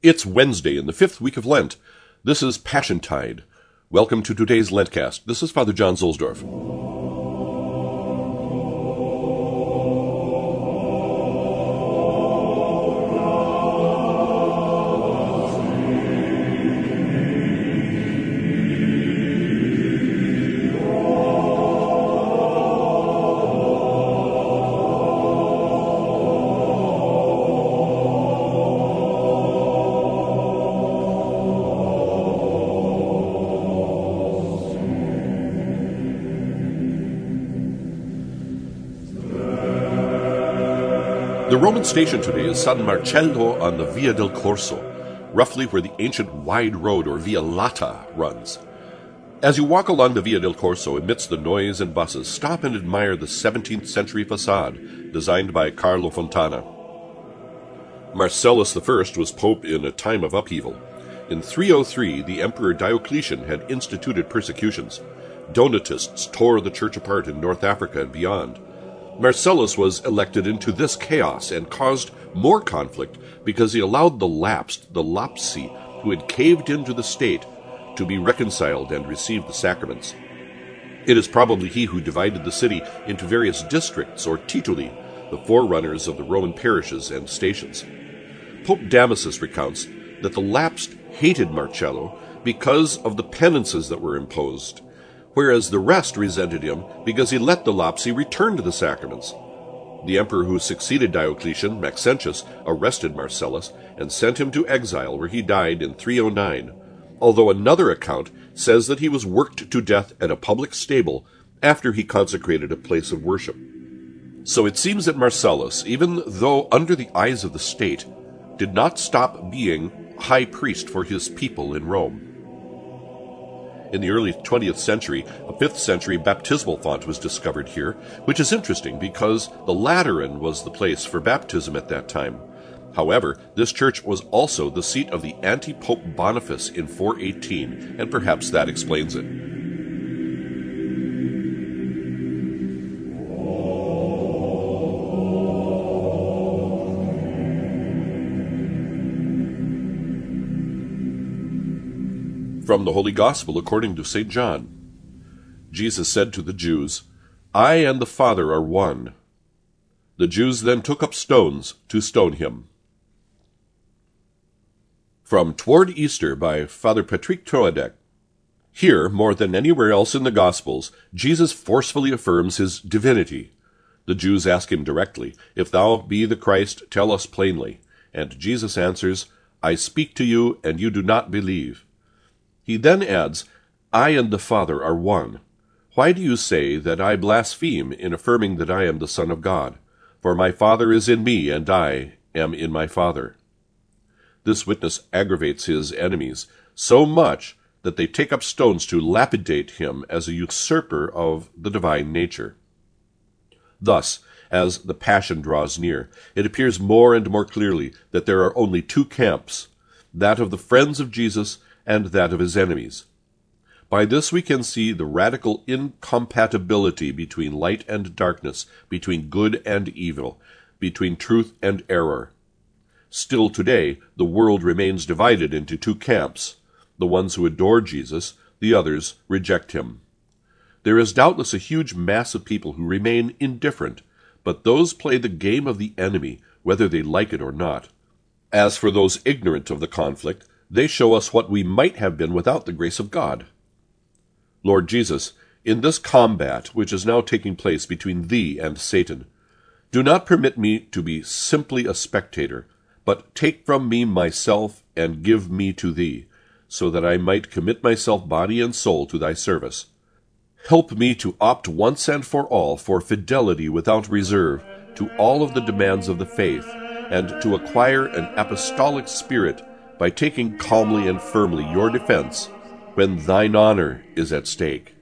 It's Wednesday in the fifth week of Lent. This is Passiontide. Welcome to today's LENTCAzT. This is Father John Zuhlsdorf. The Roman station today is San Marcello on the Via del Corso, roughly where the ancient wide road or Via Lata runs. As you walk along the Via del Corso amidst the noise and buses, stop and admire the 17th century facade designed by Carlo Fontana. Marcellus I was pope in a time of upheaval. In 303, the Emperor Diocletian had instituted persecutions. Donatists tore the church apart in North Africa and beyond. Marcellus was elected into this chaos and caused more conflict because he allowed the lapsed, the lapsi, who had caved into the state, to be reconciled and receive the sacraments. It is probably he who divided the city into various districts or tituli, the forerunners of the Roman parishes and stations. Pope Damasus recounts that the lapsed hated Marcello because of the penances that were imposed whereas the rest resented him because he let the Lapsi return to the sacraments. The emperor who succeeded Diocletian, Maxentius, arrested Marcellus and sent him to exile where he died in 309, although another account says that he was worked to death at a public stable after he consecrated a place of worship. So it seems that Marcellus, even though under the eyes of the state, did not stop being high priest for his people in Rome. In the early 20th century, a 5th century baptismal font was discovered here, which is interesting because the Lateran was the place for baptism at that time. However, this church was also the seat of the anti Pope Boniface in 418, and perhaps that explains it. From the Holy Gospel according to St. John. Jesus said to the Jews, I and the Father are one. The Jews then took up stones to stone him. From Toward Easter by Father Patrick Troadec. Here, more than anywhere else in the Gospels, Jesus forcefully affirms his divinity. The Jews ask him directly, If thou be the Christ, tell us plainly. And Jesus answers, I speak to you, and you do not believe. He then adds, I and the Father are one. Why do you say that I blaspheme in affirming that I am the Son of God? For my Father is in me, and I am in my Father. This witness aggravates his enemies so much that they take up stones to lapidate him as a usurper of the divine nature. Thus, as the Passion draws near, it appears more and more clearly that there are only two camps that of the friends of Jesus and that of his enemies. By this we can see the radical incompatibility between light and darkness, between good and evil, between truth and error. Still today, the world remains divided into two camps the ones who adore Jesus, the others reject him. There is doubtless a huge mass of people who remain indifferent, but those play the game of the enemy, whether they like it or not. As for those ignorant of the conflict, they show us what we might have been without the grace of God. Lord Jesus, in this combat which is now taking place between thee and Satan, do not permit me to be simply a spectator, but take from me myself and give me to thee, so that I might commit myself body and soul to thy service. Help me to opt once and for all for fidelity without reserve to all of the demands of the faith, and to acquire an apostolic spirit by taking calmly and firmly your defense when thine honor is at stake.